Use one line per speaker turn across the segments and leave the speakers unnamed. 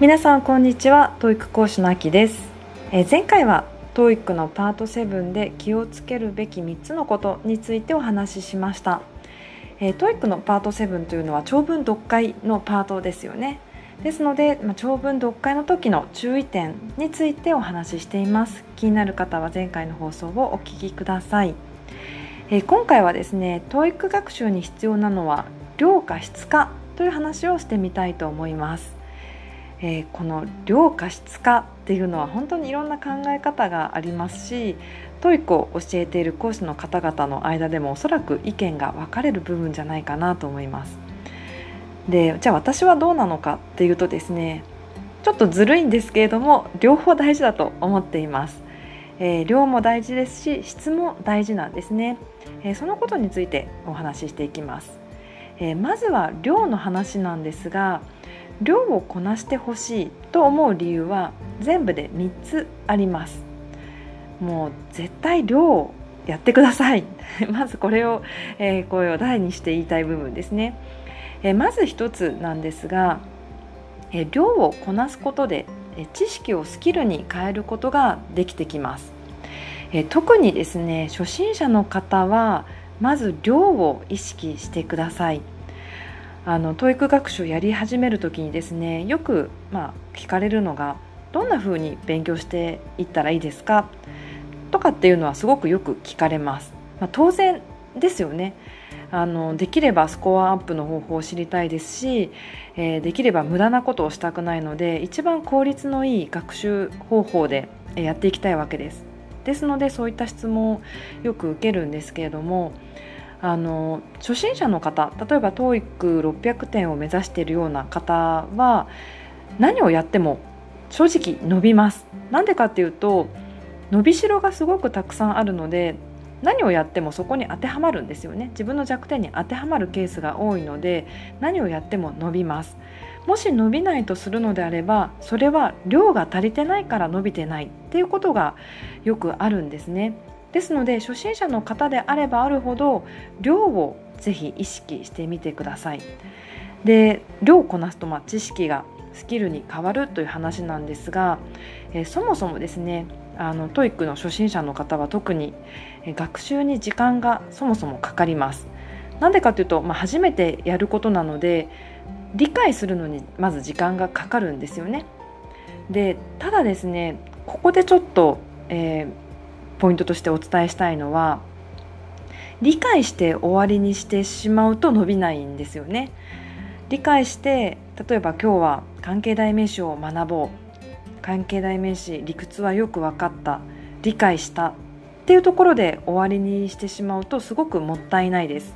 皆さんこんにちは。TOEIC 講師のあきです、え前回は TOEIC のパート7で気をつけるべき3つのことについてお話ししました、え TOEIC のパート7というのは長文読解のパートですよね。ですので、ま長文読解の時の注意点についてお話ししています。気になる方は前回の放送をお聞きください、え今回はですね TOEIC 学習に必要なのは量か質かという話をしてみたいと思います。えー、この量か質かっていうのは本当にいろんな考え方がありますし TOEIC を教えている講師の方々の間でもおそらく意見が分かれる部分じゃないかなと思います。でじゃあ私はどうなのかっていうとですねちょっとずるいんですけれども両方大事だと思っています。えー、量も大事ですし質も大事なんですね、えー、そのことについてお話ししていきます、えー、まずは量の話なんですが量をこなしてほしいと思う理由は全部で3つあります。もう絶対量をやってください。まずこれを、えー、声を大にして言いたい部分ですね、えー、まず1つなんですが、えー、量をこなすことで、え知識をスキルに変えることができてきます、え特にですね初心者の方はまず量を意識してください。あの教育学習をやり始める時にですねよく、まあ、聞かれるのがどんな風に勉強していったらいいですか？とかっていうのはすごくよく聞かれます。まあ、当然ですよねあのできればスコアアップの方法を知りたいですし、えー、できれば無駄なことをしたくないので一番効率のいい学習方法でやっていきたいわけです。ですのでそういった質問をよく受けるんですけれどもあの初心者の方例えば TOEIC600 点を目指しているような方は何をやっても正直伸びます。なんでかっていうと伸びしろがすごくたくさんあるので何をやってもそこに当てはまるんですよね。自分の弱点に当てはまるケースが多いので何をやっても伸びます。もし伸びないとするのであればそれは量が足りてないから伸びてないっていうことがよくあるんですね。ですので初心者の方であればあるほど量をぜひ意識してみてください。で量をこなすとまあ知識がスキルに変わるという話なんですが、えそもそもですねあの TOEIC の初心者の方は特に学習に時間がそもそもかかります。なんでかというと、まあ、初めてやることなので理解するのにまず時間がかかるんですよね。でただですねここでちょっと、えー、ポイントとしてお伝えしたいのは理解して終わりにしてしまうと伸びないんですよね。理解して例えば今日は関係代名詞を学ぼう関係代名詞理屈はよく分かった理解したっていうところで終わりにしてしまうとすごくもったいないです。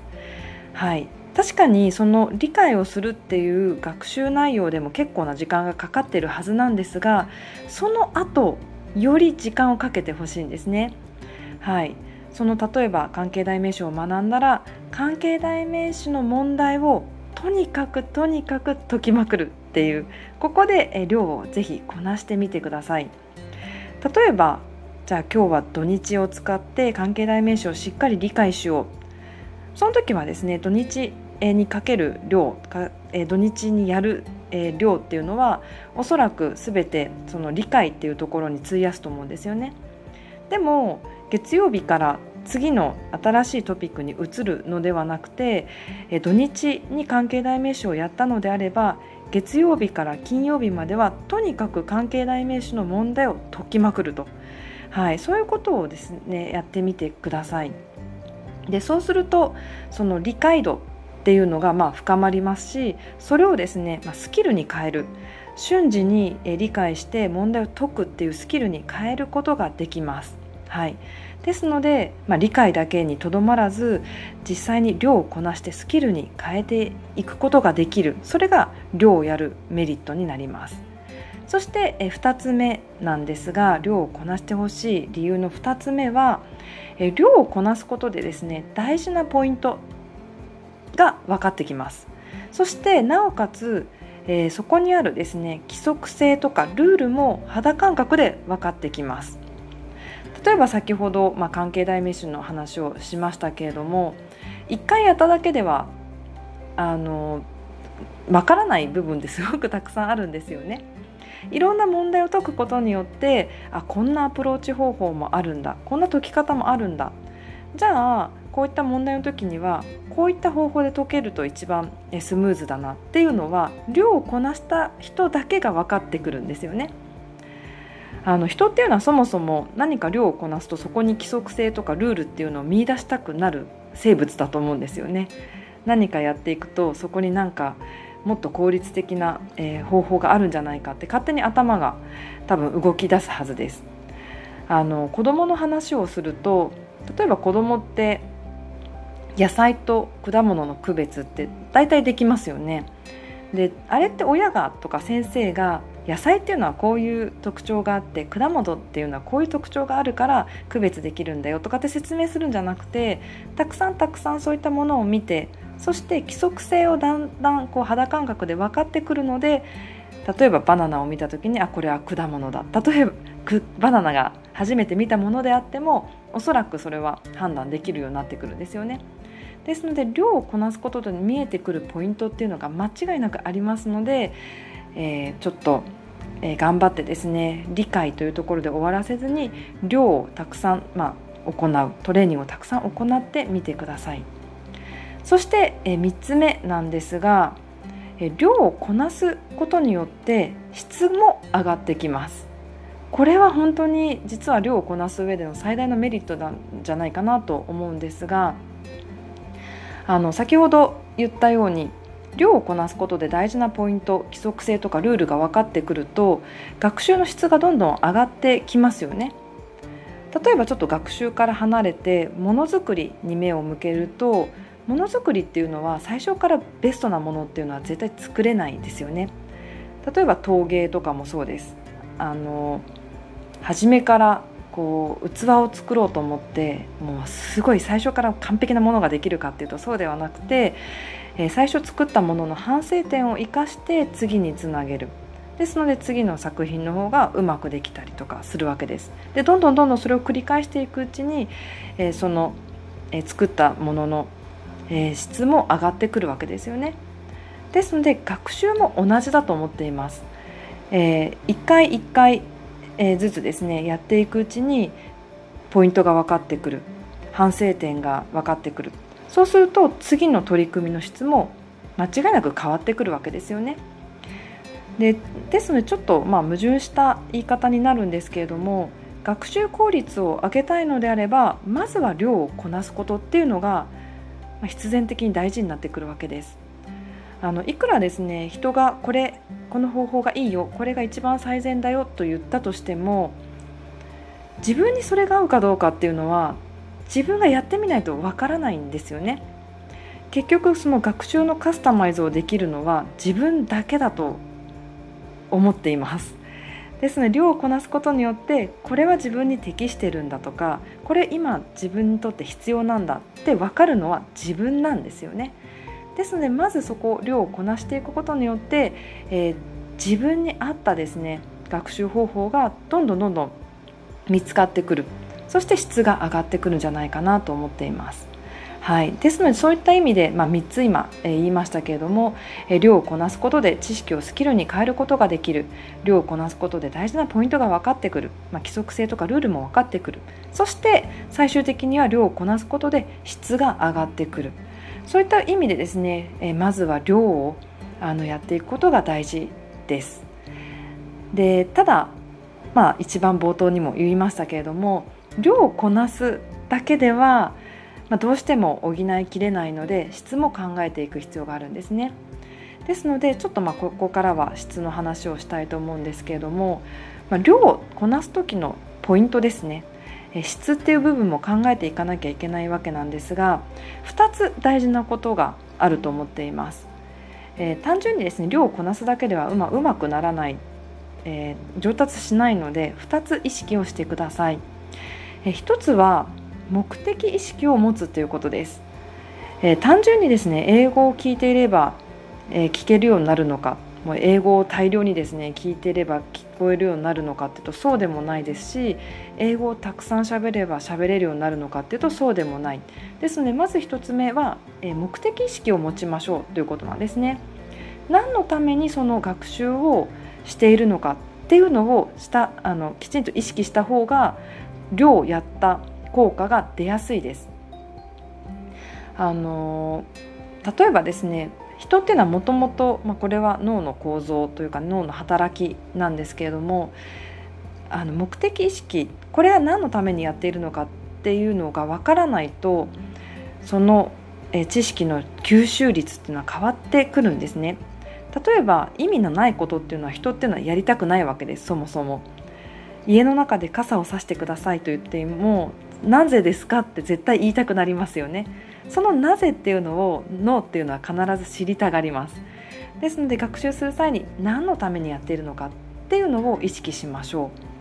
はい確かにその理解をするっていう学習内容でも結構な時間がかかってるはずなんですがその後より時間をかけてほしいんですね。はい、その例えば関係代名詞を学んだら関係代名詞の問題をとにかくとにかく解きまくるっていうここで量をぜひこなしてみてください。例えばじゃあ今日は土日を使って関係代名詞をしっかり理解しようその時はですね土日にかける量土日にやるえー、量っていうのはおそらく全てその理解っていうところに費やすと思うんですよね。でも月曜日から次の新しいトピックに移るのではなくて、えー、土日に関係代名詞をやったのであれば月曜日から金曜日まではとにかく関係代名詞の問題を解きまくると、はい、そういうことをですねやってみてください。でそうするとその理解度っていうのがまあ深まりますしそれをですね、まあ、スキルに変える。瞬時に理解して問題を解くっていうスキルに変えることができます。はい、ですので、まあ、理解だけにとどまらず実際に量をこなしてスキルに変えていくことができる。それが量をやるメリットになります。そしてえ2つ目なんですが量をこなしてほしい理由の2つ目はえ量をこなすことでですね大事なポイントが分かってきますそしてなおかつ、えー、そこにあるですね規則性とかルールも肌感覚で分かってきます例えば先ほど、まあ、関係代名詞の話をしましたけれども1回やっただけではあのわからない部分で すごくたくさんあるんですよね。いろんな問題を解くことによってあこんなアプローチ方法もあるんだこんな解き方もあるんだじゃあこういった問題の時にはこういった方法で解けると一番スムーズだなっていうのは量をこなした人だけが分かってくるんですよね。あの人っていうのはそもそも何か量をこなすとそこに規則性とかルールっていうのを見出したくなる生物だと思うんですよね。何かやっていくとそこになんかもっと効率的な、えー、方法があるんじゃないかって勝手に頭が多分動き出すはずです。あの子供の話をすると例えば子供って野菜と果物の区別って大体できますよね。であれって親がとか先生が野菜っていうのはこういう特徴があって果物っていうのはこういう特徴があるから区別できるんだよとかって説明するんじゃなくてたくさんたくさんそういったものを見てそして規則性をだんだんこう肌感覚で分かってくるので例えばバナナを見た時にあこれは果物だ例えばバナナが初めて見たものであってもおそらくそれは判断できるようになってくるんですよね。ですので量をこなすことで見えてくるポイントっていうのが間違いなくありますので、えー、ちょっと、えー、頑張ってですね理解というところで終わらせずに量をたくさん、まあ、行うトレーニングをたくさん行ってみてください。そして、え3つ目なんですが、え量をこなすことによって質も上がってきますこれは本当に実は量をこなす上での最大のメリットなんじゃないかなと思うんですがあの先ほど言ったように量をこなすことで大事なポイント規則性とかルールが分かってくると学習の質がどんどん上がってきますよね。例えばちょっと学習から離れてものづくりに目を向けるとものづくりっていうのは最初からベストなものっていうのは絶対作れないですよね例えば陶芸とかもそうですあの初めからこう器を作ろうと思ってもうすごい最初から完璧なものができるかっていうとそうではなくて、えー、最初作ったものの反省点を生かして次につなげるですので次の作品の方がうまくできたりとかするわけですでどんどんどんどんそれを繰り返していくうちに、えー、その、えー、作ったもののえ、質も上がってくるわけですよね。ですので学習も同じだと思っています。えー、1回1回、えー、ずつですねやっていくうちにポイントが分かってくる。反省点が分かってくる。そうすると次の取り組みの質も間違いなく変わってくるわけですよね。でですのでちょっとまあ矛盾した言い方になるんですけれども学習効率を上げたいのであればまずは量をこなすことっていうのが、必然的に大事になってくるわけです。あのいくらですね人がこれこの方法がいいよこれが一番最善だよと言ったとしても自分にそれが合うかどうかっていうのは自分がやってみないとわからないんですよね結局その学習のカスタマイズをできるのは自分だけだと思っていますですので量をこなすことによってこれは自分に適してるんだとかこれ今自分にとって必要なんだって分かるのは自分なんですよね。ですのでまずそこ量をこなしていくことによって、えー、自分に合ったですね学習方法がどんどんどんどん見つかってくる。そして質が上がってくるんじゃないかなと思っています。はい、ですのでそういった意味で、まあ、3つ今、えー、言いましたけれども、えー、量をこなすことで知識をスキルに変えることができる。量をこなすことで大事なポイントが分かってくる、まあ、規則性とかルールも分かってくる。そして最終的には量をこなすことで質が上がってくる。そういった意味でですね、え、まずは量をあのやっていくことが大事です。でただ、まあ、一番冒頭にも言いましたけれども量をこなすだけではまあ、どうしても補いきれないので質も考えていく必要があるんですね。ですのでちょっとまあここからは質の話をしたいと思うんですけれども、まあ、量をこなす時のポイントですね質っていう部分も考えていかなきゃいけないわけなんですが2つ大事なことがあると思っています、えー、単純にですね量をこなすだけではうまうまくならない、えー、上達しないので2つ意識をしてください、えー、1つは目的意識を持つということです、え、単純にですね英語を聞いていれば、え、聞けるようになるのかもう英語を大量にですね聞いていれば聞こえるようになるのかっていうとそうでもないですし英語をたくさん喋れば喋れるようになるのかっていうとそうでもないですのでまず1つ目は、え、目的意識を持ちましょうということなんですね何のためにその学習をしているのかっていうのをしたあのきちんと意識した方が量やった効果が出やすいです。あの例えばですね人っていうのはもともとこれは脳の構造というか脳の働きなんですけれどもあの目的意識これは何のためにやっているのかっていうのがわからないとその知識の吸収率っていうのは変わってくるんですね。例えば意味のないことっていうのは人っていうのはやりたくないわけですそもそも。家の中で傘を差してくださいと言ってもなぜですかって絶対言いたくなりますよね。そのなぜっていうのを脳っていうのは必ず知りたがります。ですので学習する際に何のためにやっているのかっていうのを意識しましょう。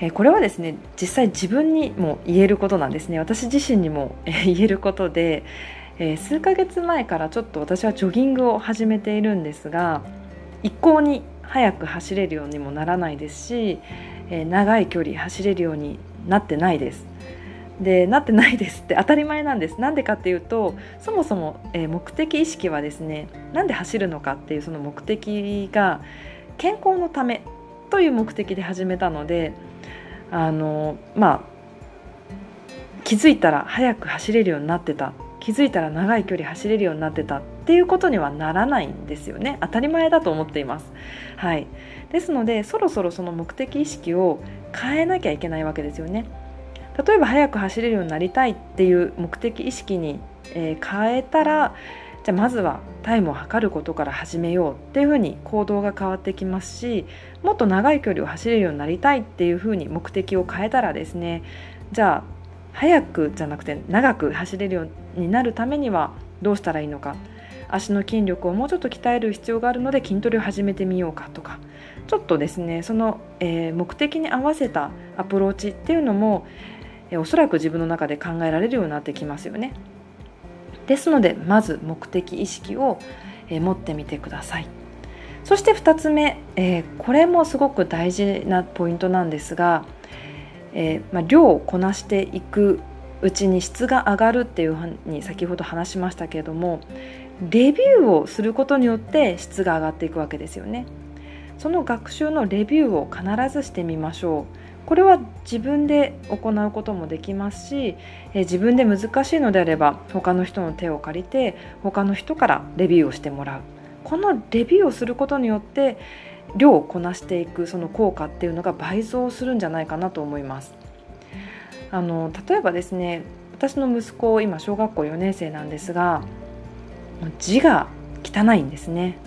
えこれはですね実際自分にも言えることなんですね。私自身にも言えることで、え数ヶ月前からちょっと私はジョギングを始めているんですが一向に速く走れるようにもならないですし、え長い距離走れるようになってないです。でなってないですって当たり前なんです。なんでかっていうとそもそも、えー、目的意識はですねなんで走るのかっていうその目的が健康のためという目的で始めたのであのまあ気づいたら早く走れるようになってた。気づいたら長い距離走れるようになってた。っていうことにはならないんですよね。当たり前だと思っています。はい。ですのでそろそろその目的意識を変えなきゃいけないわけですよね。例えば速く走れるようになりたいっていう目的意識に、えー、変えたらじゃあまずはタイムを測ることから始めようっていうふうに行動が変わってきますしもっと長い距離を走れるようになりたいっていうふうに目的を変えたらですねじゃあ速くじゃなくて長く走れるようになるためにはどうしたらいいのか。足の筋力をもうちょっと鍛える必要があるので筋トレを始めてみようかとか。ちょっとですねその、えー、目的に合わせたアプローチっていうのもおそらく自分の中で考えられるようになってきますよね。ですのでまず目的意識を持ってみてください。そして2つ目、えー、これもすごく大事なポイントなんですが、えー、まあ、量をこなしていくうちに質が上がるっていうふうに先ほど話しましたけれどもレビューをすることによって質が上がっていくわけですよね。その学習のレビューを必ずしてみましょう。これは自分で行うこともできますし、え自分で難しいのであれば他の人の手を借りて他の人からレビューをしてもらう。このレビューをすることによって量をこなしていくその効果っていうのが倍増するんじゃないかなと思います。あの例えばですね私の息子今小学校4年生なんですが字が汚いんですね。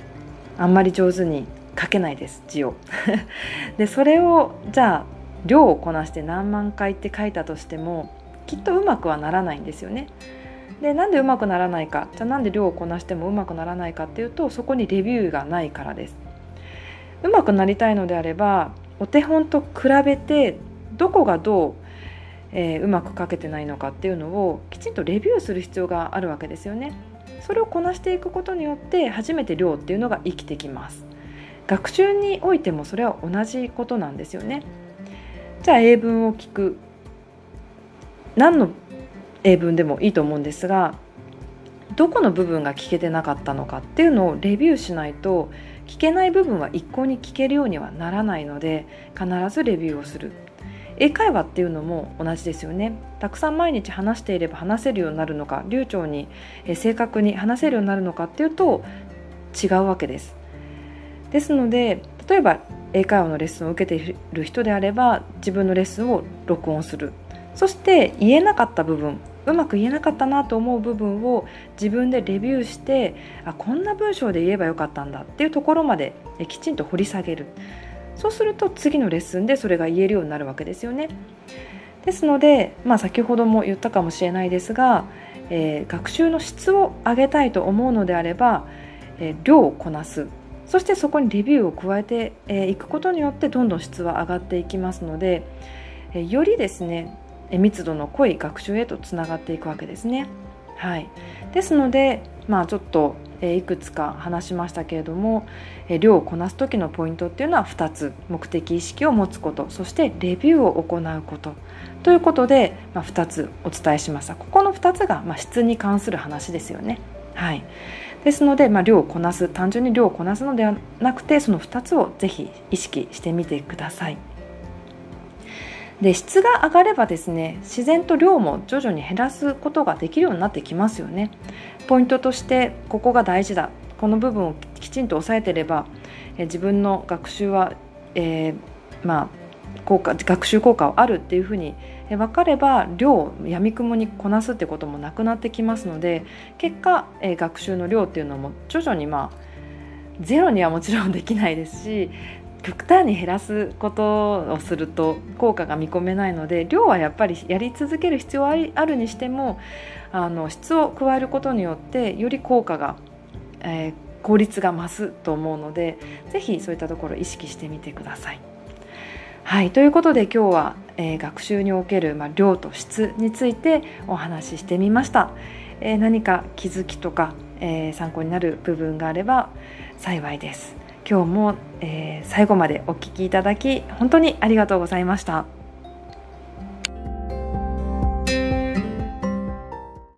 あんまり上手に書けないです字を。でそれをじゃあ量をこなして何万回って書いたとしてもきっとうまくはならないんですよね。でなんでうまくならないかじゃあなんで量をこなしてもうまくならないかっていうとそこにレビューがないからです。うまくなりたいのであればお手本と比べてどこがどう、えー、うまく書けてないのかっていうのをきちんとレビューする必要があるわけですよね。それをこなしていくことによって初めて量っていうのが生きてきます。学習においてもそれは同じことなんですよね。じゃあ英文を聞く。何の英文でもいいと思うんですがどこの部分が聞けてなかったのかっていうのをレビューしないと聞けない部分は一向に聞けるようにはならないので必ずレビューをする。英会話っていうのも同じですよね。たくさん毎日話していれば話せるようになるのか流暢に正確に話せるようになるのかっていうと違うわけです。ですので例えば英会話のレッスンを受けている人であれば自分のレッスンを録音する。そして言えなかった部分うまく言えなかったなと思う部分を自分でレビューしてあこんな文章で言えばよかったんだっていうところまできちんと掘り下げる。そうすると次のレッスンでそれが言えるようになるわけですよね。ですので、まあ、先ほども言ったかもしれないですが、えー、学習の質を上げたいと思うのであれば、えー、量をこなす。そしてそこにレビューを加えていくことによってどんどん質は上がっていきますのでよりですね密度の濃い学習へとつながっていくわけですね。はい、ですので、まあ、ちょっといくつか話しましたけれども量をこなす時のポイントっていうのは2つ目的意識を持つことそしてレビューを行うことということで、まあ、2つお伝えしましたここの2つが、まあ、質に関する話ですよね。はい、ですので、まあ、量をこなす単純に量をこなすのではなくてその2つをぜひ意識してみてください。で質が上がればですね自然と量も徐々に減らすことができるようになってきますよね。ポイントとしてここが大事だこの部分をきちんと押さえてればえ自分の学習は、えー、まあ効果学習効果はあるっていうふうに分かれば量をやみくもにこなすってこともなくなってきますので結果、学習の量っていうのも徐々にまあゼロにはもちろんできないですし極端に減らすことをすると効果が見込めないので量はやっぱりやり続ける必要はあるにしてもあの質を加えることによってより効果が、えー、効率が増すと思うので是非そういったところ意識してみてください。はいということで今日は、えー、学習における、まあ、量と質についてお話ししてみました。えー、何か気づきとか、えー、参考になる部分があれば幸いです。今日も、え最後までお聴きいただき本当にありがとうございました。